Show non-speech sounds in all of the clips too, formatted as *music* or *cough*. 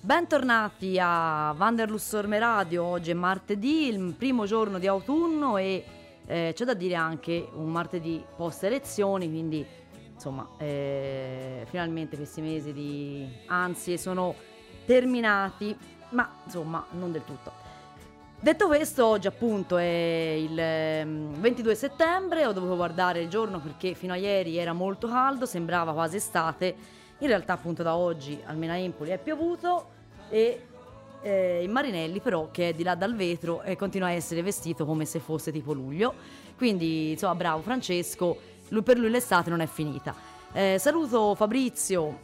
Bentornati a Wanderlust Orme Radio, oggi è martedì, il primo giorno di autunno e eh, c'è da dire anche un martedì post elezioni, quindi insomma eh, finalmente questi mesi di ansie sono terminati, ma insomma non del tutto. Detto questo, oggi appunto è il ehm, 22 settembre, ho dovuto guardare il giorno perché fino a ieri era molto caldo, sembrava quasi estate, in realtà appunto da oggi almeno a Empoli è piovuto e eh, in Marinelli però che è di là dal vetro e continua a essere vestito come se fosse tipo luglio, quindi insomma bravo Francesco, lui, per lui l'estate non è finita. Eh, saluto Fabrizio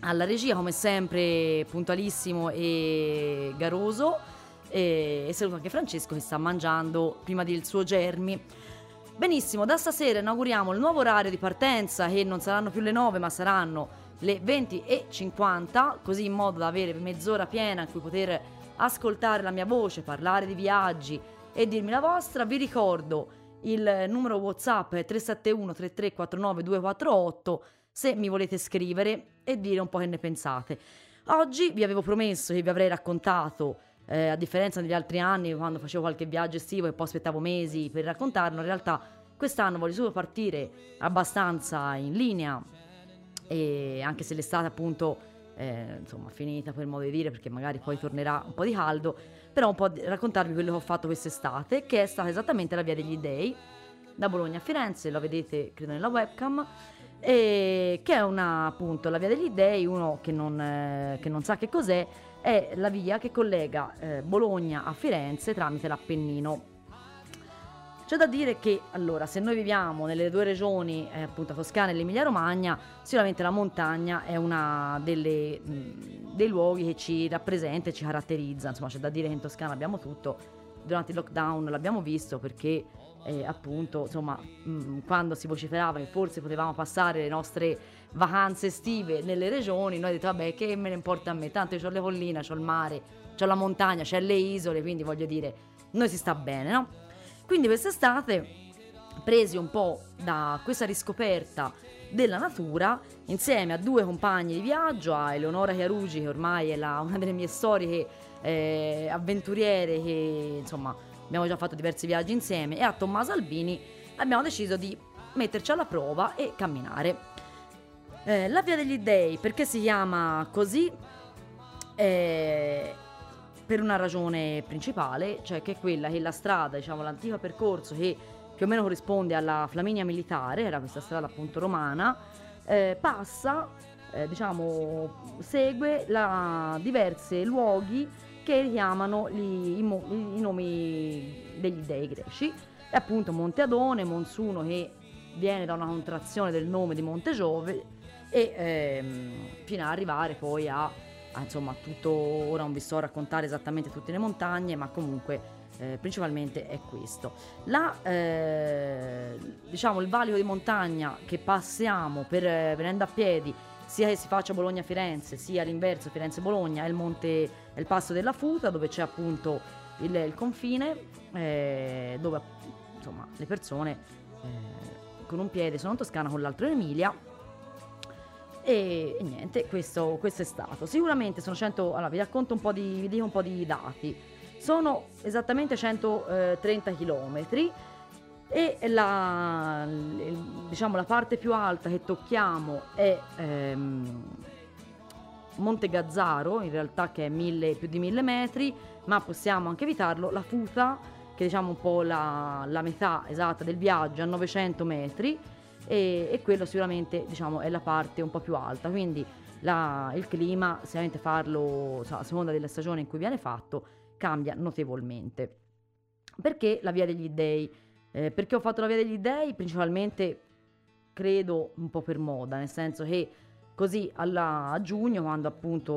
alla regia come sempre puntualissimo e garoso e, saluto anche Francesco che sta mangiando prima del suo germi. Benissimo, da stasera inauguriamo il nuovo orario di partenza che non saranno più le 9 ma saranno le 20.50 così in modo da avere mezz'ora piena in cui poter ascoltare la mia voce, parlare di viaggi e dirmi la vostra. Vi ricordo il numero WhatsApp è 371 3349 248 se mi volete scrivere e dire un po' che ne pensate. Oggi vi avevo promesso che vi avrei raccontato eh, a differenza degli altri anni quando facevo qualche viaggio estivo e poi aspettavo mesi per raccontarlo, in realtà quest'anno voglio solo partire abbastanza in linea. E anche se l'estate appunto eh, insomma finita per modo di dire perché magari poi tornerà un po' di caldo, però un po' raccontarvi quello che ho fatto quest'estate che è stata esattamente la via degli dei da Bologna a Firenze, lo vedete credo nella webcam e che è una appunto la via degli dei, uno che non, eh, che non sa che cos'è è la via che collega eh, Bologna a Firenze tramite l'Appennino. C'è da dire che, allora, se noi viviamo nelle due regioni, eh, appunto Toscana e l'Emilia Romagna, sicuramente la montagna è uno dei luoghi che ci rappresenta e ci caratterizza. Insomma, c'è da dire che in Toscana abbiamo tutto. Durante il lockdown l'abbiamo visto perché, eh, appunto, insomma, mh, quando si vociferava che forse potevamo passare le nostre vacanze estive nelle regioni, noi abbiamo detto, vabbè, che me ne importa a me? Tanto io ho le colline, ho il mare, ho la montagna, c'è le isole, quindi voglio dire, noi si sta bene, no? Quindi quest'estate, presi un po' da questa riscoperta della natura, insieme a due compagni di viaggio, a Eleonora Chiarugi, che ormai è la, una delle mie storiche eh, avventuriere, che insomma abbiamo già fatto diversi viaggi insieme, e a Tommaso Albini, abbiamo deciso di metterci alla prova e camminare. Eh, la Via degli Dei, perché si chiama così? Eh, per una ragione principale, cioè che è quella che la strada, diciamo l'antico percorso che più o meno corrisponde alla Flaminia Militare, era questa strada appunto romana, eh, passa, eh, diciamo, segue la, diversi luoghi che richiamano gli, i, i, nomi degli dei greci, e appunto Monte Adone, Monsuno che viene da una contrazione del nome di Monte Giove, e ehm, fino ad arrivare poi a Ah, insomma tutto, ora non vi sto a raccontare esattamente tutte le montagne, ma comunque eh, principalmente è questo. La, eh, diciamo, il valico di montagna che passiamo per, eh, venendo a piedi, sia che si faccia Bologna-Firenze, sia l'inverso Firenze-Bologna, è il, monte, è il passo della Futa, dove c'è appunto il, il confine, eh, dove insomma le persone eh, con un piede sono in Toscana, con l'altro in Emilia e, e niente, questo, questo, è stato. Sicuramente sono 100, allora vi racconto un po' di, vi dico un po' di dati. Sono esattamente 130 km e la, diciamo, la parte più alta che tocchiamo è ehm, Monte Gazzaro, in realtà che è mille, più di 1000 metri, ma possiamo anche evitarlo. La Futa, che diciamo un po' la, la metà esatta del viaggio, a 900 metri e, e quello sicuramente diciamo, è la parte un po' più alta, quindi la, il clima, sicuramente farlo a seconda della stagione in cui viene fatto, cambia notevolmente. Perché la via degli dei? Eh, perché ho fatto la via degli dei? Principalmente credo un po' per moda, nel senso che così alla, a giugno, quando appunto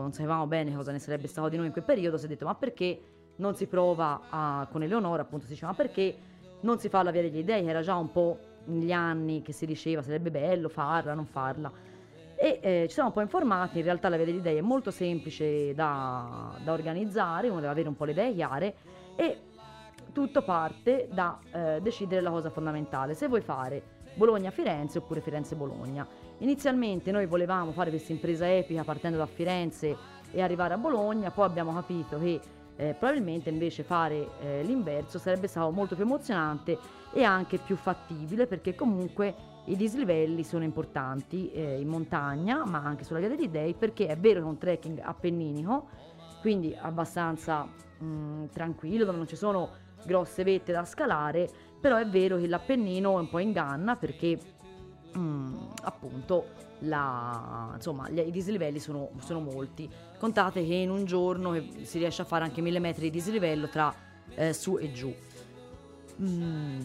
non sapevamo bene cosa ne sarebbe stato di noi in quel periodo, si è detto ma perché non si prova a, con Eleonora, appunto si diceva ma perché non si fa la via degli dei, era già un po' negli anni che si diceva sarebbe bello farla, non farla. E eh, ci siamo un po' informati, in realtà la via degli dei è molto semplice da, da organizzare, uno deve avere un po' le idee chiare e tutto parte da eh, decidere la cosa fondamentale, se vuoi fare Bologna-Firenze oppure Firenze-Bologna. Inizialmente noi volevamo fare questa impresa epica partendo da Firenze e arrivare a Bologna, poi abbiamo capito che eh, probabilmente invece fare eh, l'inverso sarebbe stato molto più emozionante e anche più fattibile perché comunque i dislivelli sono importanti eh, in montagna ma anche sulla via degli dei perché è vero che è un trekking appenninico quindi abbastanza mh, mm, tranquillo dove non ci sono grosse vette da scalare però è vero che l'Appennino è un po' inganna perché mm, appunto la, insomma, gli, i dislivelli sono, sono, molti. Contate che in un giorno si riesce a fare anche mille metri di dislivello tra eh, su e giù. Mm,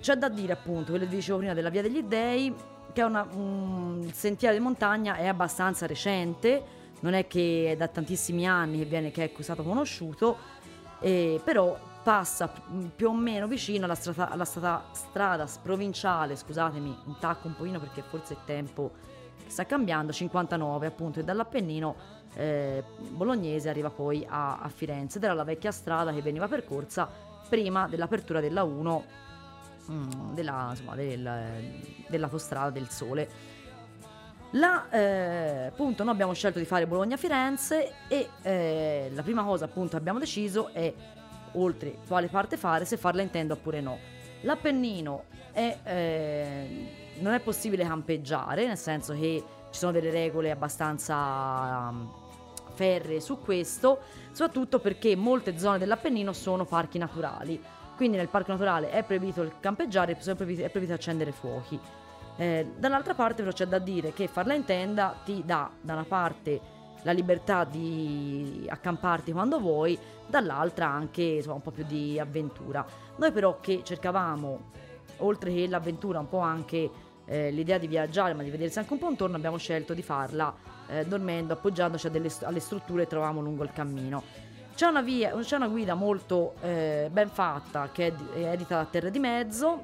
c'è da dire appunto, quello che dicevo prima della Via degli Dei, che è una, un, sentiero di montagna è abbastanza recente, non è che è da tantissimi anni che, viene, che è stato conosciuto, eh, però passa più o meno vicino alla strada, alla strada, strada provinciale, scusatemi, un tacco un pochino perché forse il tempo sta cambiando, 59 appunto, e dall'Appennino eh, bolognese arriva poi a, a, Firenze ed era la vecchia strada che veniva percorsa prima dell'apertura della 1, mm, della, insomma, del, dell'autostrada del Sole. La, eh, appunto, noi abbiamo scelto di fare Bologna-Firenze e eh, la prima cosa appunto abbiamo deciso è oltre quale parte fare, se farla in tenda oppure no. L'Appennino è, eh, non è possibile campeggiare, nel senso che ci sono delle regole abbastanza um, ferree su questo, soprattutto perché molte zone dell'Appennino sono parchi naturali. Quindi nel parco naturale è proibito il campeggiare, è proibito, è proibito accendere fuochi. Eh, dall'altra parte però c'è da dire che farla in tenda ti dà da una parte la libertà di accamparti quando vuoi, dall'altra anche insomma, un po' più di avventura. Noi però che cercavamo, oltre che l'avventura, un po' anche eh, l'idea di viaggiare, ma di vedersi anche un po' intorno, abbiamo scelto di farla eh, dormendo, appoggiandoci delle, alle strutture che trovavamo lungo il cammino. C'è una, via, c'è una guida molto eh, ben fatta che è, edita da Terra di Mezzo,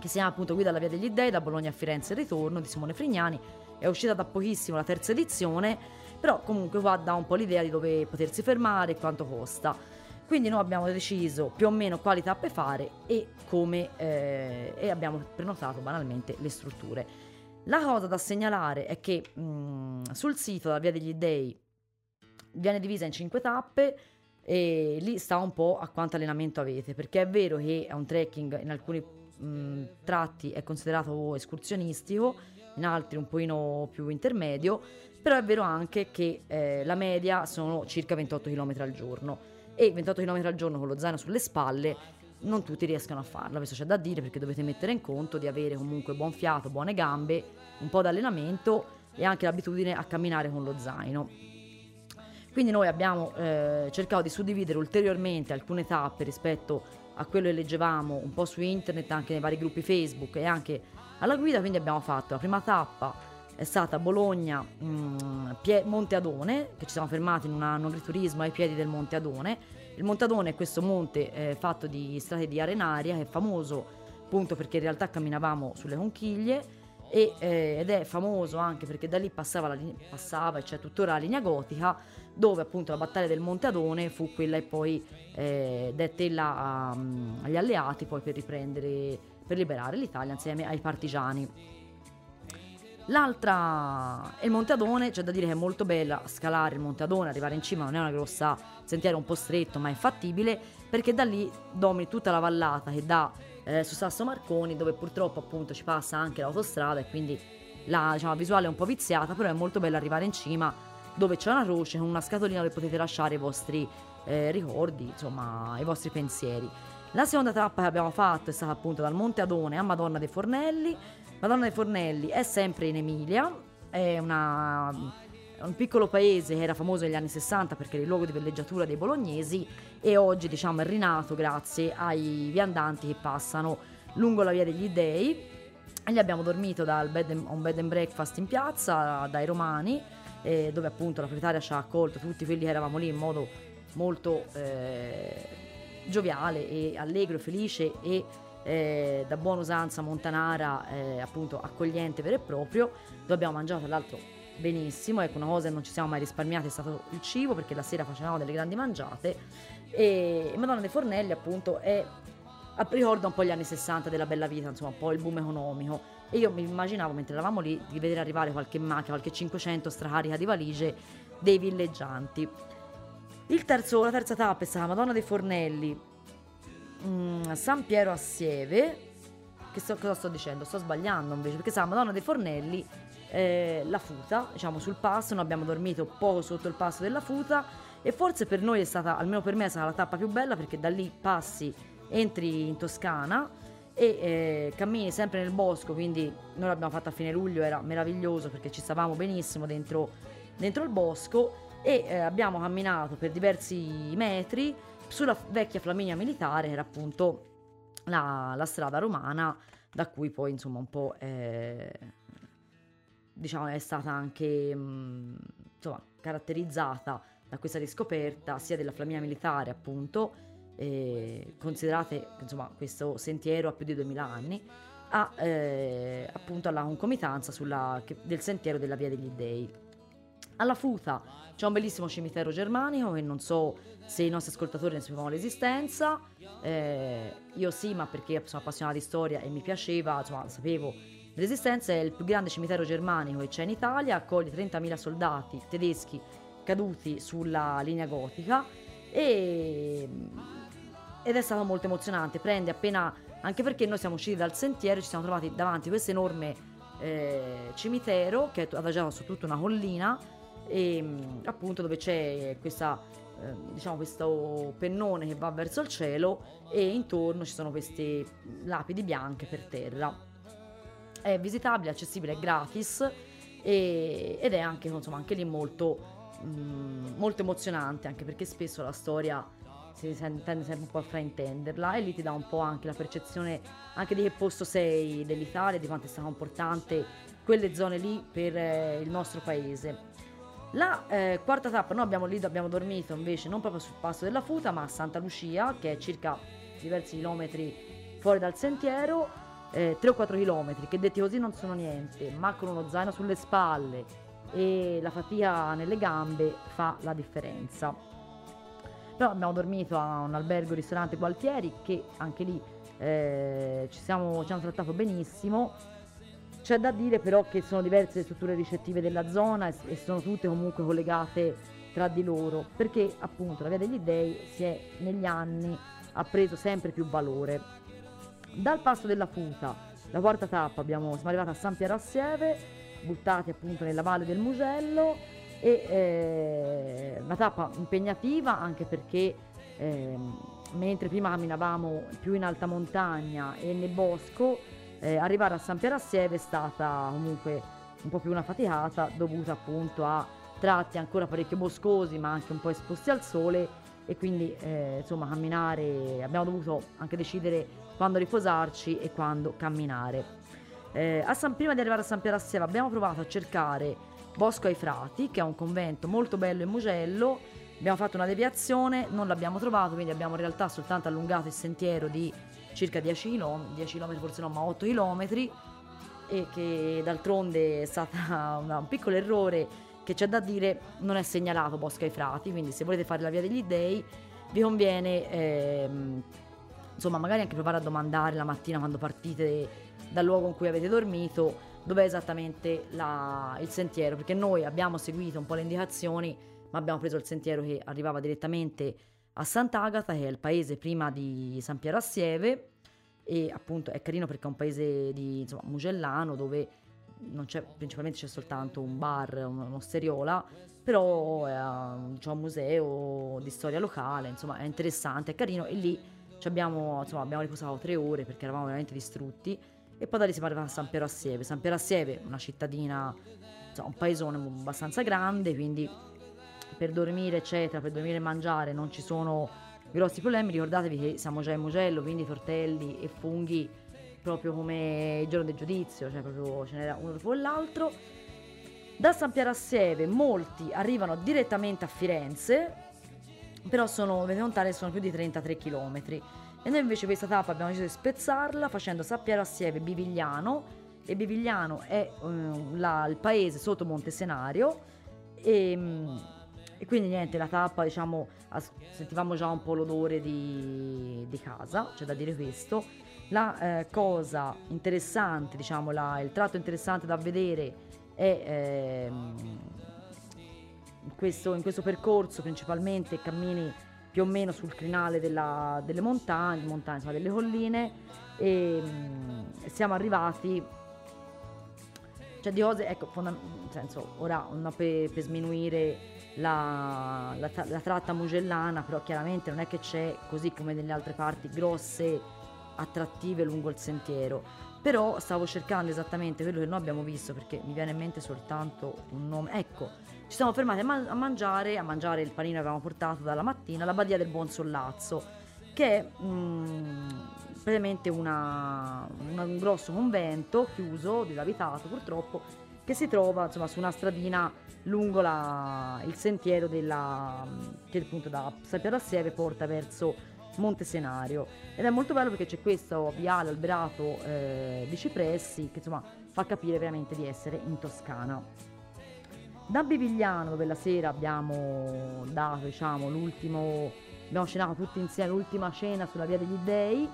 che si chiama appunto Guida alla Via degli Dei da Bologna a Firenze e Ritorno di Simone Frignani. È uscita da pochissimo la terza edizione però comunque qua dà un po' l'idea di dove potersi fermare e quanto costa. Quindi noi abbiamo deciso più o meno quali tappe fare e come eh, e abbiamo prenotato banalmente le strutture. La cosa da segnalare è che mh, mm, sul sito della Via degli Dei viene divisa in 5 tappe e lì sta un po' a quanto allenamento avete, perché è vero che è un trekking in alcuni mh, mm, tratti è considerato escursionistico, in altri un pochino più intermedio, però è vero anche che eh, la media sono circa 28 km al giorno e 28 km al giorno con lo zaino sulle spalle non tutti riescono a farlo, questo c'è da dire perché dovete mettere in conto di avere comunque buon fiato, buone gambe, un po' d'allenamento e anche l'abitudine a camminare con lo zaino. Quindi noi abbiamo eh, cercato di suddividere ulteriormente alcune tappe rispetto a quello che leggevamo un po' su internet, anche nei vari gruppi Facebook e anche alla guida, quindi abbiamo fatto la prima tappa è stata Bologna mm, Pie- Monte Adone, che ci siamo fermati in un agriturismo ai piedi del Monte Adone. Il Monte Adone è questo monte eh, fatto di strade di arenaria che è famoso appunto perché in realtà camminavamo sulle conchiglie e, eh, ed è famoso anche perché da lì passava, la, passava e c'è tuttora la linea gotica dove appunto la battaglia del Monte Adone fu quella e poi eh, dette là a, um, agli alleati poi per riprendere per liberare l'Italia insieme ai partigiani. L'altra è il Monte Adone, c'è da dire che è molto bella scalare il Monte Adone, arrivare in cima non è una grossa sentiero un po' stretto, ma è fattibile perché da lì domini tutta la vallata che dà eh, su Sasso Marconi, dove purtroppo appunto ci passa anche l'autostrada e quindi la diciamo, visuale è un po' viziata, però è molto bello arrivare in cima dove c'è una croce con una scatolina dove potete lasciare i vostri eh, ricordi, insomma, i vostri pensieri. La seconda tappa che abbiamo fatto è stata appunto dal Monte Adone a Madonna dei Fornelli. Madonna dei Fornelli è sempre in Emilia, è una, un piccolo paese che era famoso negli anni 60 perché era il luogo di villeggiatura dei bolognesi e oggi diciamo è rinato grazie ai viandanti che passano lungo la via degli dei. E abbiamo dormito da un bed and breakfast in piazza dai romani eh, dove appunto la proprietaria ci ha accolto tutti quelli che eravamo lì in modo molto eh, gioviale e allegro, felice e eh, da buona usanza montanara eh, appunto accogliente vero e proprio. Dove abbiamo mangiato tra l'altro benissimo. Ecco una cosa che non ci siamo mai risparmiati è stato il cibo perché la sera facevamo delle grandi mangiate. E Madonna dei Fornelli appunto è ricorda un po' gli anni 60 della bella vita insomma un po' il boom economico. E io mi immaginavo mentre eravamo lì di vedere arrivare qualche macchina qualche 500 stracarica di valigie dei villeggianti. Il terzo, la terza tappa è stata Madonna dei Fornelli mm, San Piero a Sieve che so, cosa sto dicendo? Sto sbagliando invece perché sarà Madonna dei Fornelli eh, la Futa, diciamo sul passo, noi abbiamo dormito poco sotto il passo della Futa e forse per noi è stata, almeno per me è stata la tappa più bella perché da lì passi, entri in Toscana e eh, cammini sempre nel bosco, quindi noi l'abbiamo fatta a fine luglio, era meraviglioso perché ci stavamo benissimo dentro, dentro il bosco e eh, abbiamo camminato per diversi metri sulla vecchia Flaminia Militare, era appunto la, la strada romana da cui poi insomma un po' è, diciamo, è stata anche mh, insomma, caratterizzata da questa riscoperta sia della Flaminia Militare appunto, eh, considerate insomma questo sentiero ha più di 2000 anni, a, eh, appunto alla concomitanza sulla, che, del sentiero della Via degli Dei. Alla Futa c'è un bellissimo cimitero germanico che non so se i nostri ascoltatori ne sapevano l'esistenza. Eh, io sì, ma perché sono appassionata di storia e mi piaceva, insomma, sapevo l'esistenza. È il più grande cimitero germanico che c'è in Italia, accoglie 30.000 soldati tedeschi caduti sulla linea gotica e, ed è stato molto emozionante. Prende appena, anche perché noi siamo usciti dal sentiero e ci siamo trovati davanti a questo enorme eh, cimitero che è adagiato su tutta una collina e ehm, appunto dove c'è questa, eh, diciamo questo pennone che va verso il cielo e intorno ci sono queste lapidi bianche per terra. È visitabile, accessibile, gratis e, ed è anche, insomma, anche lì molto, mm, molto emozionante anche perché spesso la storia si tende sempre un po' a fraintenderla e lì ti dà un po' anche la percezione anche di che posto sei dell'Italia, di quanto è stata importante quelle zone lì per eh, il nostro paese. La eh, quarta tappa, noi abbiamo lì abbiamo dormito invece non proprio sul passo della Futa, ma a Santa Lucia, che è circa diversi chilometri fuori dal sentiero, eh, 3 o 4 chilometri, che detti così non sono niente, ma con uno zaino sulle spalle e la fatica nelle gambe fa la differenza. Però abbiamo dormito a un albergo ristorante Gualtieri che anche lì eh, ci, siamo, ci hanno trattato benissimo c'è da dire però che sono diverse le strutture ricettive della zona e, sono tutte comunque collegate tra di loro, perché appunto la Via degli Dei si è negli anni ha preso sempre più valore. Dal passo della Futa, la quarta tappa, abbiamo, siamo arrivati a San Piero Assieve, buttati appunto nella valle del Mugello e eh, una tappa impegnativa anche perché eh, mentre prima camminavamo più in alta montagna e nel bosco eh, arrivare a San Piero Assieve è stata comunque un po' più una faticata dovuta appunto a tratti ancora parecchio boscosi ma anche un po' esposti al sole e quindi eh, insomma camminare abbiamo dovuto anche decidere quando riposarci e quando camminare. Eh, San, prima di arrivare a San Piero Assieve abbiamo provato a cercare Bosco ai Frati che è un convento molto bello e Mugello abbiamo fatto una deviazione, non l'abbiamo trovato quindi abbiamo in realtà soltanto allungato il sentiero di circa 10 km, 10 km forse no, ma 8 km e che d'altronde è stato *laughs* un piccolo errore che c'è da dire non è segnalato Bosco ai Frati, quindi se volete fare la via degli dei vi conviene ehm, insomma magari anche provare a domandare la mattina quando partite dal luogo in cui avete dormito dov'è esattamente la, il sentiero, perché noi abbiamo seguito un po' le indicazioni, ma abbiamo preso il sentiero che arrivava direttamente a Sant'Agata, che è il paese prima di San Piero Assieve, e appunto è carino perché è un paese di insomma, Mugellano dove c'è, principalmente c'è soltanto un bar, un'osteriola, però è c'è un museo di storia locale, insomma è interessante, è carino e lì abbiamo, insomma, abbiamo riposato tre ore perché eravamo veramente distrutti e poi da lì siamo arrivati a San Piero Assieve. San Piero Assieve, una cittadina insomma, un paesone abbastanza grande, quindi per dormire, eccetera, per dormire e mangiare non ci sono grossi problemi. Ricordatevi che siamo già in Mugello, quindi tortelli e funghi proprio come il giorno del giudizio, cioè proprio ce n'era uno dopo l'altro. Da San Piero a Sieve molti arrivano direttamente a Firenze, però sono, dovete contare, sono più di 33 km. E noi invece questa tappa abbiamo deciso di spezzarla facendo San Piero a Sieve Bivigliano e Bivigliano è uh, la, il paese sotto Monte Senario e, mm, e, quindi niente, la tappa diciamo as- sentivamo già un po' l'odore di, di casa, c'è da dire questo. La eh, cosa interessante, diciamo, la, il tratto interessante da vedere è ehm, in, questo, in questo percorso principalmente cammini più o meno sul crinale della, delle montagne, montagne insomma, delle colline e mh, mm, siamo arrivati cioè di cose ecco fondam- senso ora non per, per sminuire la, la, la, tratta mugellana però chiaramente non è che c'è così come nelle altre parti grosse attrattive lungo il sentiero. Però stavo cercando esattamente quello che noi abbiamo visto perché mi viene in mente soltanto un nome. Ecco ci siamo fermati a, man- a mangiare a mangiare il panino che avevamo portato dalla mattina alla Badia del Buon Sollazzo che è mm, praticamente una, una, un grosso convento chiuso, disabitato purtroppo che si trova insomma, su una stradina lungo la, il sentiero della, che appunto da San Piero Sieve porta verso Monte Senario ed è molto bello perché c'è questo viale alberato eh, di cipressi che insomma fa capire veramente di essere in Toscana. Da Bivigliano dove la sera abbiamo dato diciamo l'ultimo, abbiamo cenato tutti insieme l'ultima cena sulla via degli dei,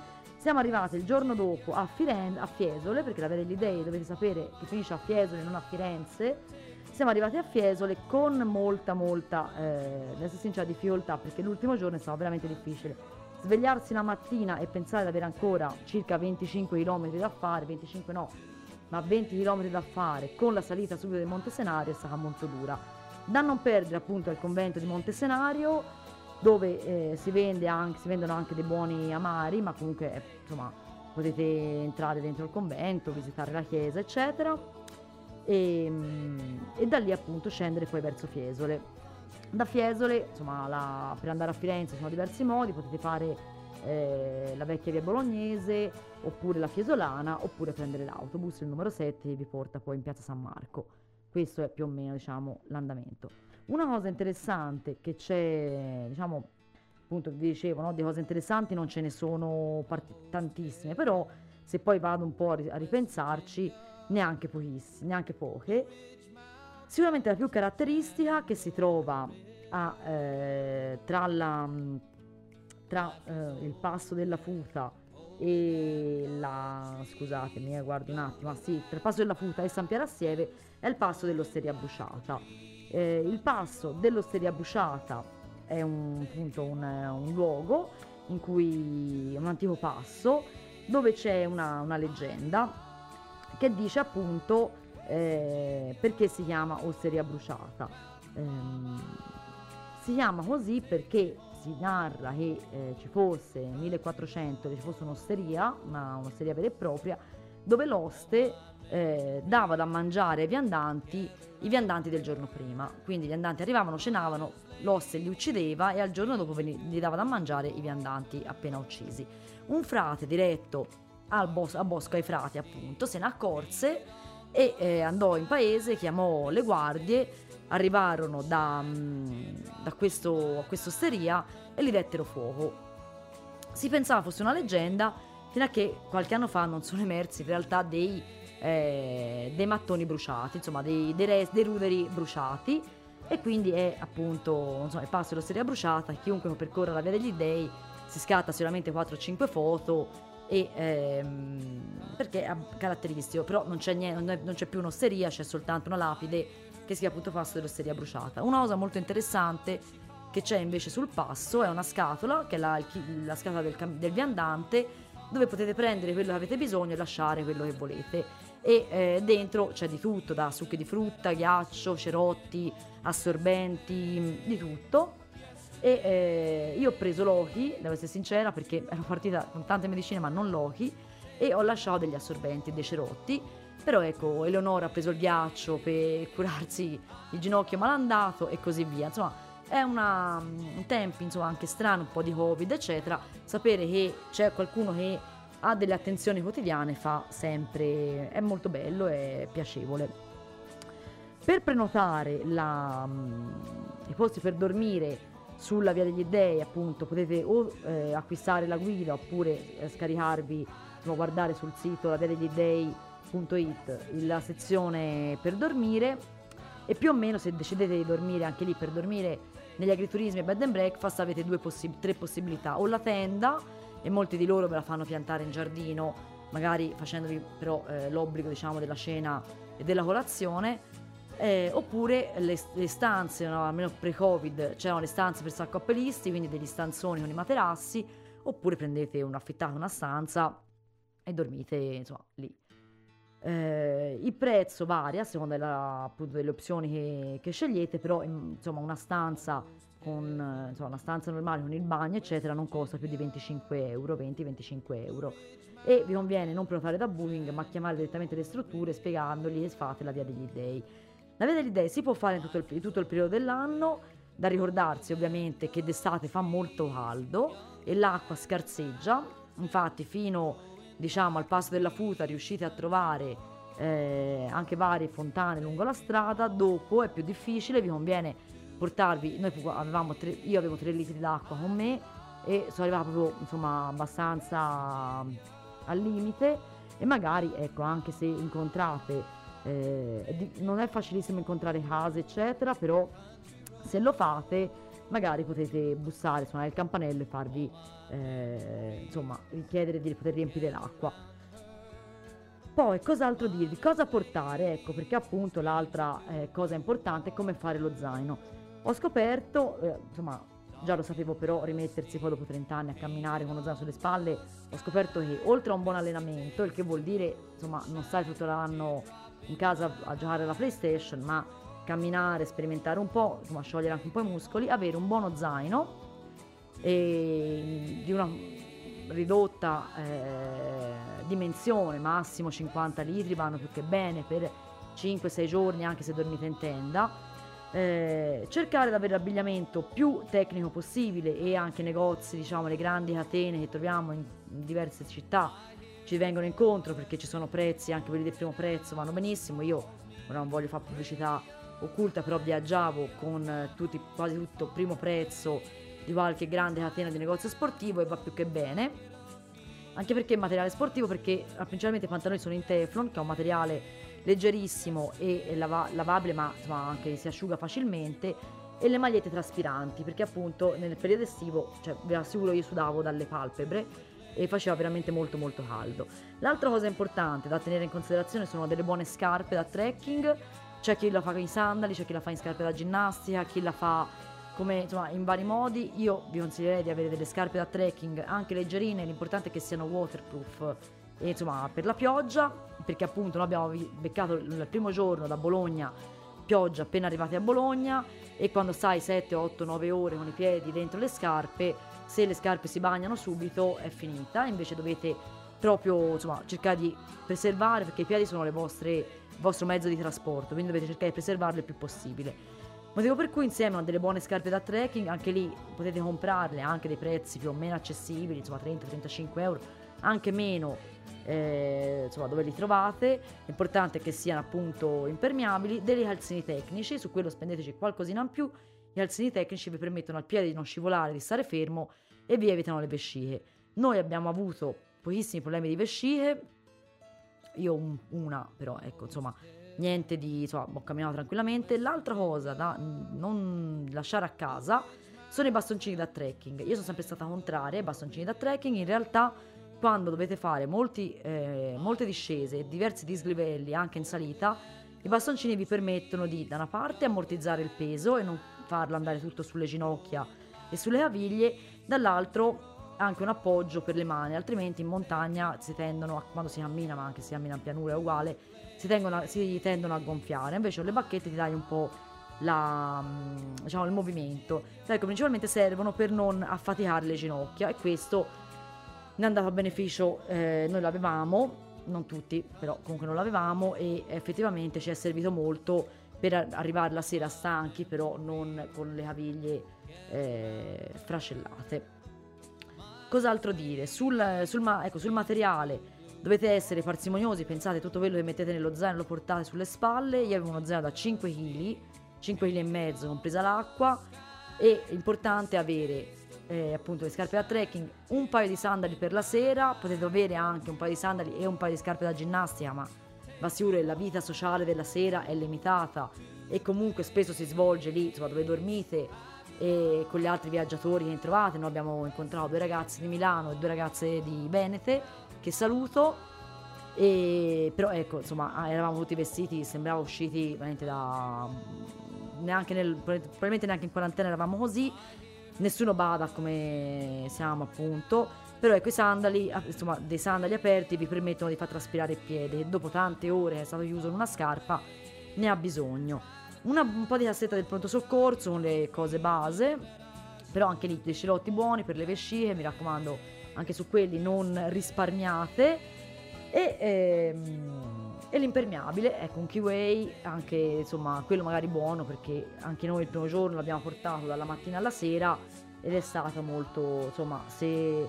siamo arrivati il giorno dopo a, Firenze, a Fiesole perché la via degli dei dovete sapere che finisce a Fiesole non a Firenze siamo arrivati a Fiesole con molta molta eh, nel sincera difficoltà perché l'ultimo giorno è stato veramente difficile svegliarsi la mattina e pensare di avere ancora circa 25 km da fare, 25 no, ma 20 km da fare con la salita subito del Monte Senario è stata molto dura. Da non perdere appunto il convento di Monte Senario dove eh, si, vende anche, si, vendono anche dei buoni amari, ma comunque eh, insomma potete entrare dentro il convento, visitare la chiesa eccetera e, e da lì appunto scendere poi verso Fiesole. Da Fiesole, insomma, la, per andare a Firenze sono diversi modi, potete fare eh, la vecchia via bolognese, oppure la Fiesolana, oppure prendere l'autobus, il numero 7 che vi porta poi in piazza San Marco. Questo è più o meno, diciamo, l'andamento. Una cosa interessante che c'è, diciamo, appunto vi dicevo, no, di cose interessanti non ce ne sono part- tantissime, però se poi vado un po' a, ri- a ripensarci, neanche pochissime, neanche poche. Sicuramente la più caratteristica che si trova a, eh, tra, la, tra eh, il passo della futa e la scusatemi, eh, guardi un attimo, ah, sì, tra il passo della futa e San Piero è il passo dell'Osteria Bruciata. Eh, il passo dell'Osteria Bruciata è un, appunto un, un luogo in cui un antico passo dove c'è una, una leggenda che dice appunto eh, perché si chiama osteria bruciata. Ehm, si chiama così perché si narra che eh, ci fosse nel 1400 che ci fosse un'osteria, una, un'osteria vera e propria, dove l'oste eh, dava da mangiare ai viandanti i viandanti del giorno prima. Quindi gli viandanti arrivavano, cenavano, l'oste li uccideva e al giorno dopo gli dava da mangiare i viandanti appena uccisi. Un frate diretto bos- a Bosco ai frati, appunto, se ne accorse e eh, andò in paese, chiamò le guardie, arrivarono da, mm, da questo, questa osteria e li dettero fuoco. Si pensava fosse una leggenda fino a che qualche anno fa non sono emersi in realtà dei, eh, dei mattoni bruciati, insomma dei, dei, res, dei, ruderi bruciati e quindi è appunto insomma, il passo dell'osteria bruciata, chiunque percorra la via degli dei si scatta sicuramente 4-5 foto e, ehm, perché è caratteristico, però non c'è, niente, non, c'è più un'osteria, c'è soltanto una lapide che si chiama appunto passo dell'osteria bruciata. Una cosa molto interessante che c'è invece sul passo è una scatola, che è la, la scatola del, del, viandante, dove potete prendere quello che avete bisogno e lasciare quello che volete. E eh, dentro c'è di tutto, da succhi di frutta, ghiaccio, cerotti, assorbenti, di tutto e eh, io ho preso Loki, devo essere sincera, perché *laughs* ero partita con tante medicine ma non Loki, e ho lasciato degli assorbenti, dei cerotti, Però ecco, Eleonora ha preso il ghiaccio per curarsi il ginocchio malandato e così via. Insomma, è una, un tempo insomma, anche strano, un po' di covid, eccetera. Sapere che c'è qualcuno che ha delle attenzioni quotidiane fa sempre, è molto bello e piacevole. Per prenotare la, i posti per dormire sulla Via degli Dei, appunto, potete o eh, acquistare la guida oppure eh, scaricarvi, insomma, guardare sul sito la Via degli Dei.it la sezione per dormire e più o meno se decidete di dormire anche lì per dormire negli agriturismi e bed and breakfast avete possi- tre possibilità o la tenda e molti di loro ve la fanno piantare in giardino magari facendovi però eh, l'obbligo diciamo della cena e della colazione eh, oppure le, le stanze, no, almeno pre-covid, c'erano le stanze per sacco appellisti, quindi degli stanzoni con i materassi, oppure prendete un affittate una stanza e dormite insomma lì. Eh, il prezzo varia a seconda della, appunto, delle opzioni che, che, scegliete, però insomma una stanza con insomma, una stanza normale con il bagno eccetera non costa più di 25 euro, 20-25 euro. E vi conviene non prenotare da Booking ma chiamare direttamente le strutture spiegandogli e fate la via degli dei. La via degli dei si può fare in tutto, il, tutto il periodo dell'anno, da ricordarsi ovviamente che d'estate fa molto caldo e l'acqua scarseggia, infatti fino diciamo al passo della futa riuscite a trovare eh, anche varie fontane lungo la strada, dopo è più difficile, vi conviene portarvi, noi avevamo tre, io avevo 3 litri d'acqua con me e sono arrivata proprio insomma abbastanza al limite e magari ecco anche se incontrate eh, non è facilissimo incontrare case, eccetera, però se lo fate magari potete bussare, suonare il campanello e farvi, eh, insomma, richiedere di poter riempire l'acqua. Poi, cos'altro dirvi? Cosa portare? Ecco, perché appunto l'altra eh, cosa importante è come fare lo zaino. Ho scoperto, eh, insomma, già lo sapevo però rimettersi poi dopo 30 anni a camminare con lo zaino sulle spalle, ho scoperto che oltre a un buon allenamento, il che vuol dire, insomma, non stare tutto l'anno in casa a giocare alla PlayStation, ma camminare, sperimentare un po', insomma, sciogliere anche un po' i muscoli, avere un buono zaino e di una ridotta eh, dimensione, massimo 50 litri, vanno più che bene per 5-6 giorni anche se dormite in tenda. Eh, cercare di avere l'abbigliamento più tecnico possibile e anche negozi, diciamo le grandi catene che troviamo in, diverse città ci vengono incontro perché ci sono prezzi, anche quelli del primo prezzo vanno benissimo. Io ora non voglio fare pubblicità occulta, però viaggiavo con eh, tutti, quasi tutto primo prezzo di qualche grande catena di negozio sportivo e va più che bene. Anche perché materiale sportivo, perché ah, principalmente i pantaloni sono in Teflon, che è un materiale leggerissimo e lava- lavabile, ma insomma anche si asciuga facilmente. E le magliette traspiranti, perché appunto nel periodo estivo, cioè vi assicuro io sudavo dalle palpebre e faceva veramente molto molto caldo. L'altra cosa importante da tenere in considerazione sono delle buone scarpe da trekking, c'è chi la fa in sandali, c'è chi la fa in scarpe da ginnastica, chi la fa come insomma in vari modi. Io vi consiglierei di avere delle scarpe da trekking anche leggerine, l'importante è che siano waterproof e insomma per la pioggia, perché appunto noi abbiamo beccato il primo giorno da Bologna pioggia appena arrivati a Bologna e quando stai 7, 8, 9 ore con i piedi dentro le scarpe se le scarpe si bagnano subito è finita, invece dovete proprio insomma, cercare di preservare perché i piedi sono vostre, il vostro mezzo di trasporto, quindi dovete cercare di preservarle il più possibile. Motivo per cui insieme a delle buone scarpe da trekking, anche lì potete comprarle anche dei prezzi più o meno accessibili, insomma 30-35 euro, anche meno eh, insomma dove li trovate. L'importante è che siano appunto impermeabili, dei calzini tecnici, su quello spendeteci qualcosina in più gli alzini tecnici vi permettono al piede di non scivolare, di stare fermo e vi evitano le vesciche. Noi abbiamo avuto pochissimi problemi di vesciche, io un, una però, ecco, insomma, niente di, insomma, ho camminato tranquillamente. L'altra cosa da non lasciare a casa sono i bastoncini da trekking. Io sono sempre stata contraria ai bastoncini da trekking, in realtà quando dovete fare molti, eh, molte discese e diversi dislivelli anche in salita, i bastoncini vi permettono di da una parte ammortizzare il peso e non farlo andare tutto sulle ginocchia e sulle caviglie, dall'altro anche un appoggio per le mani, altrimenti in montagna si tendono, a, quando si cammina, ma anche se si cammina in pianura è uguale, si, tengono, si tendono a gonfiare. Invece con le bacchette ti dai un po' la, mm, diciamo, il movimento. Ecco, principalmente servono per non affaticare le ginocchia e questo ne è andato a beneficio, eh, noi l'avevamo, non tutti, però comunque non l'avevamo e effettivamente ci è servito molto per arrivare la sera stanchi, però non con le caviglie eh, fracellate. Cos'altro dire? Sul, sul, ecco, sul materiale dovete essere parsimoniosi, pensate tutto quello che mettete nello zaino lo portate sulle spalle, io avevo uno zaino da 5 kg, 5 kg e mezzo compresa l'acqua e importante avere eh, appunto le scarpe da trekking, un paio di sandali per la sera, potete avere anche un paio di sandali e un paio di scarpe da ginnastica, ma va sicuro che la vita sociale della sera è limitata e comunque spesso si svolge lì insomma, dove dormite e con gli altri viaggiatori che trovate. Noi abbiamo incontrato due ragazze di Milano e due ragazze di Venete che saluto. E, però ecco, insomma, eravamo tutti vestiti, sembrava usciti veramente da... Neanche nel, probabilmente neanche in quarantena eravamo così. Nessuno bada come siamo appunto. Però ecco i sandali, insomma, dei sandali aperti vi permettono di far traspirare il piede dopo tante ore è stato chiuso in una scarpa ne ha bisogno. Una, un po' di cassetta del pronto soccorso con le cose base, però anche lì dei cerotti buoni per le vesciche, mi raccomando, anche su quelli non risparmiate. E, ehm, e l'impermeabile, ecco un Kiway, anche insomma quello magari buono perché anche noi il primo giorno l'abbiamo portato dalla mattina alla sera ed è stato molto, insomma, se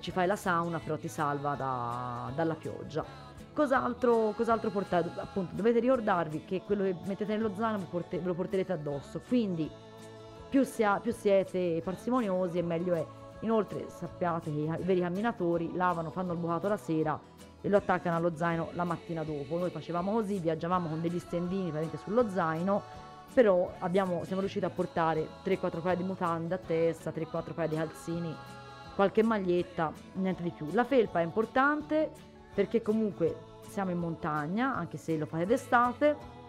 ci fai la sauna però ti salva da, dalla pioggia. Cos'altro, cos'altro portate? Appunto, dovete ricordarvi che quello che mettete nello zaino ve, porte, lo porterete addosso, quindi più, sia, più siete parsimoniosi e meglio è. Inoltre sappiate che i veri camminatori lavano, fanno il bucato la sera e lo attaccano allo zaino la mattina dopo. Noi facevamo così, viaggiavamo con degli stendini praticamente sullo zaino, però abbiamo, siamo riusciti a portare 3-4 paia di mutande a testa, 3-4 paia di calzini, qualche maglietta, niente di più. La felpa è importante perché comunque siamo in montagna, anche se lo fate d'estate.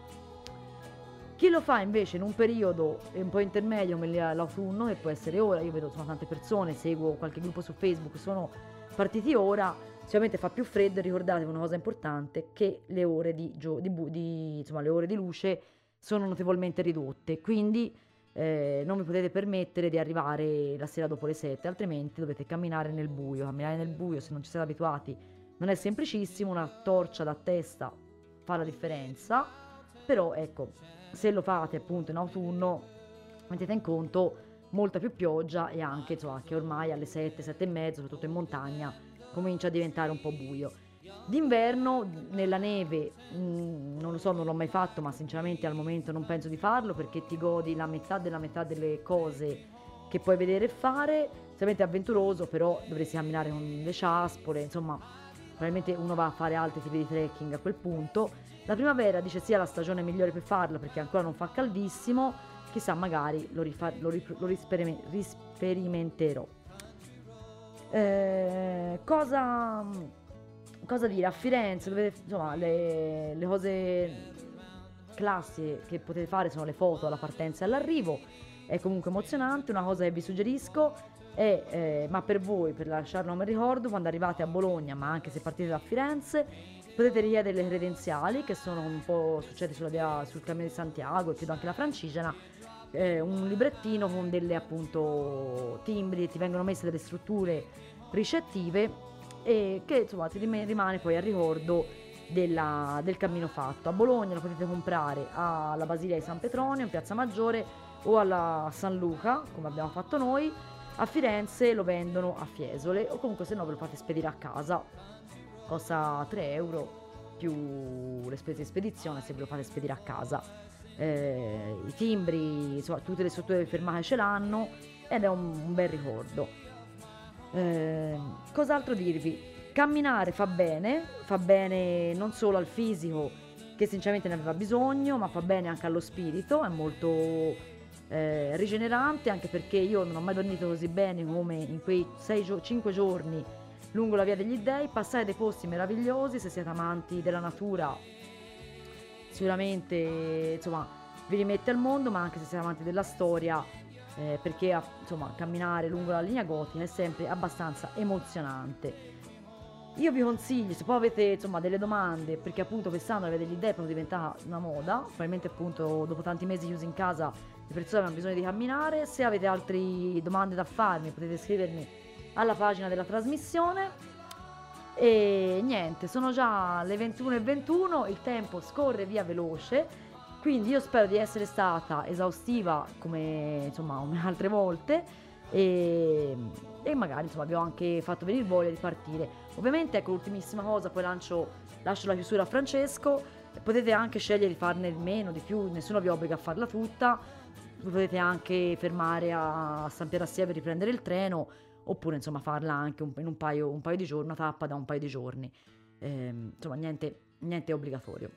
Chi lo fa invece in un periodo un po' intermedio come l'autunno, che può essere ora, io vedo insomma, tante persone, seguo qualche gruppo su Facebook, sono partiti ora, sicuramente fa più freddo e ricordatevi una cosa importante, che le ore di, gio- di, bu- di, insomma, le ore di luce sono notevolmente ridotte, quindi eh, non vi potete permettere di arrivare la sera dopo le 7, altrimenti dovete camminare nel buio, camminare nel buio se non ci siete abituati non è semplicissimo, una torcia da testa fa la differenza, però ecco, se lo fate appunto in autunno, mettete in conto molta più pioggia e anche insomma, che ormai alle 7, 7 e mezzo, soprattutto in montagna, comincia a diventare un po' buio. D'inverno nella neve, mm, non lo so, non l'ho mai fatto, ma sinceramente al momento non penso di farlo perché ti godi la metà della metà delle cose che puoi vedere e fare. Sicuramente avventuroso, però dovresti camminare con le ciaspole, insomma, probabilmente uno va a fare altri tipi di trekking a quel punto. La primavera dice sia la stagione migliore per farlo perché ancora non fa caldissimo, chissà magari lo, rifa- lo, rip- lo risperime- risperimenterò. Eh, cosa, cosa, dire? A Firenze, dovete, insomma, le, le cose classiche che potete fare sono le foto alla partenza e all'arrivo. È comunque emozionante, una cosa che vi suggerisco e, eh, ma per voi, per lasciarlo come ricordo, quando arrivate a Bologna, ma anche se partite da Firenze, potete richiedere le credenziali, che sono un po' succede sulla via, sul cammino di Santiago e credo anche la Francigena, eh, un librettino con delle appunto timbri, ti vengono messe delle strutture ricettive e che insomma ti rimane poi al ricordo della, del cammino fatto. A Bologna lo potete comprare alla Basilica di San Petronio, in Piazza Maggiore o alla San Luca, come abbiamo fatto noi a Firenze lo vendono a Fiesole o comunque se no ve lo fate spedire a casa. Costa 3 euro più le spese di spedizione se ve lo fate spedire a casa. Eh, I timbri, insomma, tutte le strutture fermate ce l'hanno ed è un, un bel ricordo. Eh, cos'altro dirvi? Camminare fa bene, fa bene non solo al fisico che sinceramente ne aveva bisogno, ma fa bene anche allo spirito, è molto eh, rigenerante anche perché io non ho mai dormito così bene come in quei 5 giorni lungo la via degli dei, passare dei posti meravigliosi, se siete amanti della natura sicuramente insomma vi rimette al mondo, ma anche se siete amanti della storia eh, perché insomma camminare lungo la linea gotica è sempre abbastanza emozionante. Io vi consiglio, se poi avete insomma, delle domande, perché appunto quest'anno avete idee, è diventata una moda, probabilmente appunto dopo tanti mesi chiusi in casa le persone hanno bisogno di camminare. Se avete altre domande da farmi potete scrivermi alla pagina della trasmissione. E niente, sono già le 21.21, il tempo scorre via veloce, quindi io spero di essere stata esaustiva come, insomma, *laughs* altre volte e, e magari insomma, vi ho anche fatto venire voglia di partire. Ovviamente ecco l'ultimissima cosa, poi lancio, lascio la chiusura a Francesco, potete anche scegliere di farne meno, di più, nessuno vi obbliga a farla tutta, potete anche fermare a San Piero Assia per riprendere il treno oppure insomma farla anche un, in un paio, un paio, di giorni, una tappa da un paio di giorni. Eh, insomma, niente, niente obbligatorio.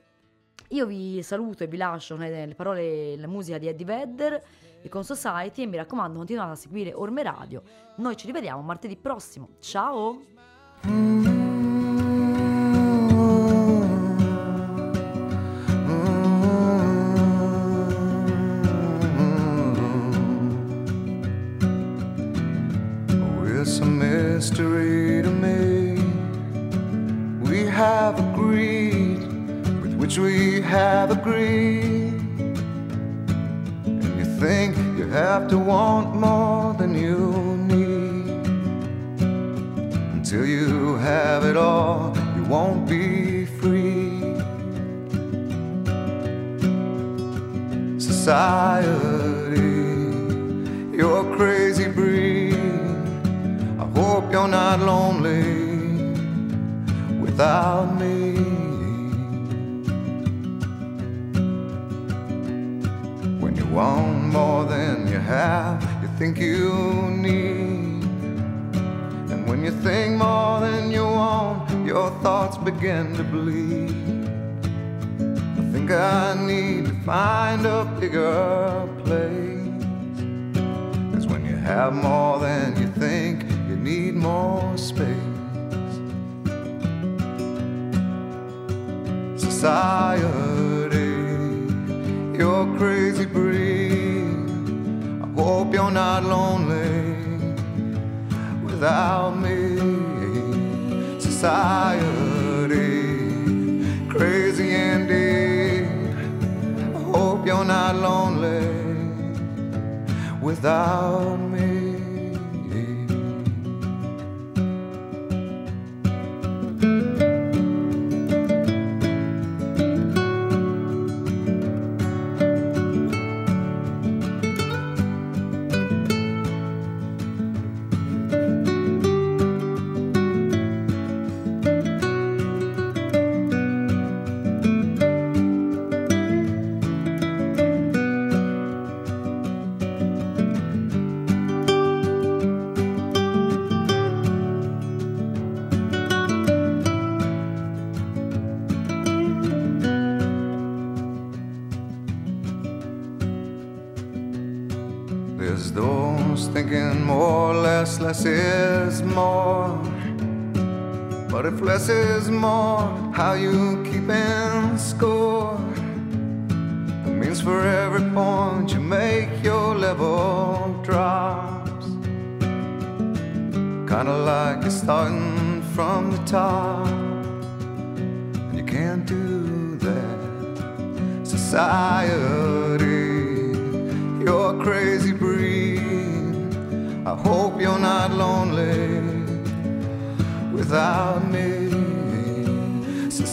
Io vi saluto e vi lascio le parole, la musica di Eddie Vedder e con Society e mi raccomando continuate a seguire Orme Radio. Noi ci rivediamo martedì prossimo. Ciao! You're crazy breed. I hope you're not lonely without me. When you want more than you have, you think you need. And when you think more than you want, your thoughts begin to bleed. I think I need to find a bigger place. Cause when you have more than you think, you need more space. Society, you're crazy breed. I hope you're not lonely without me. Society, not lonely without you keeping score? It means for every point you make, your level drops. Kinda like you're starting from the top, and you can't do that. Society you're a crazy breed. I hope you're not lonely without me.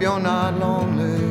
You're not lonely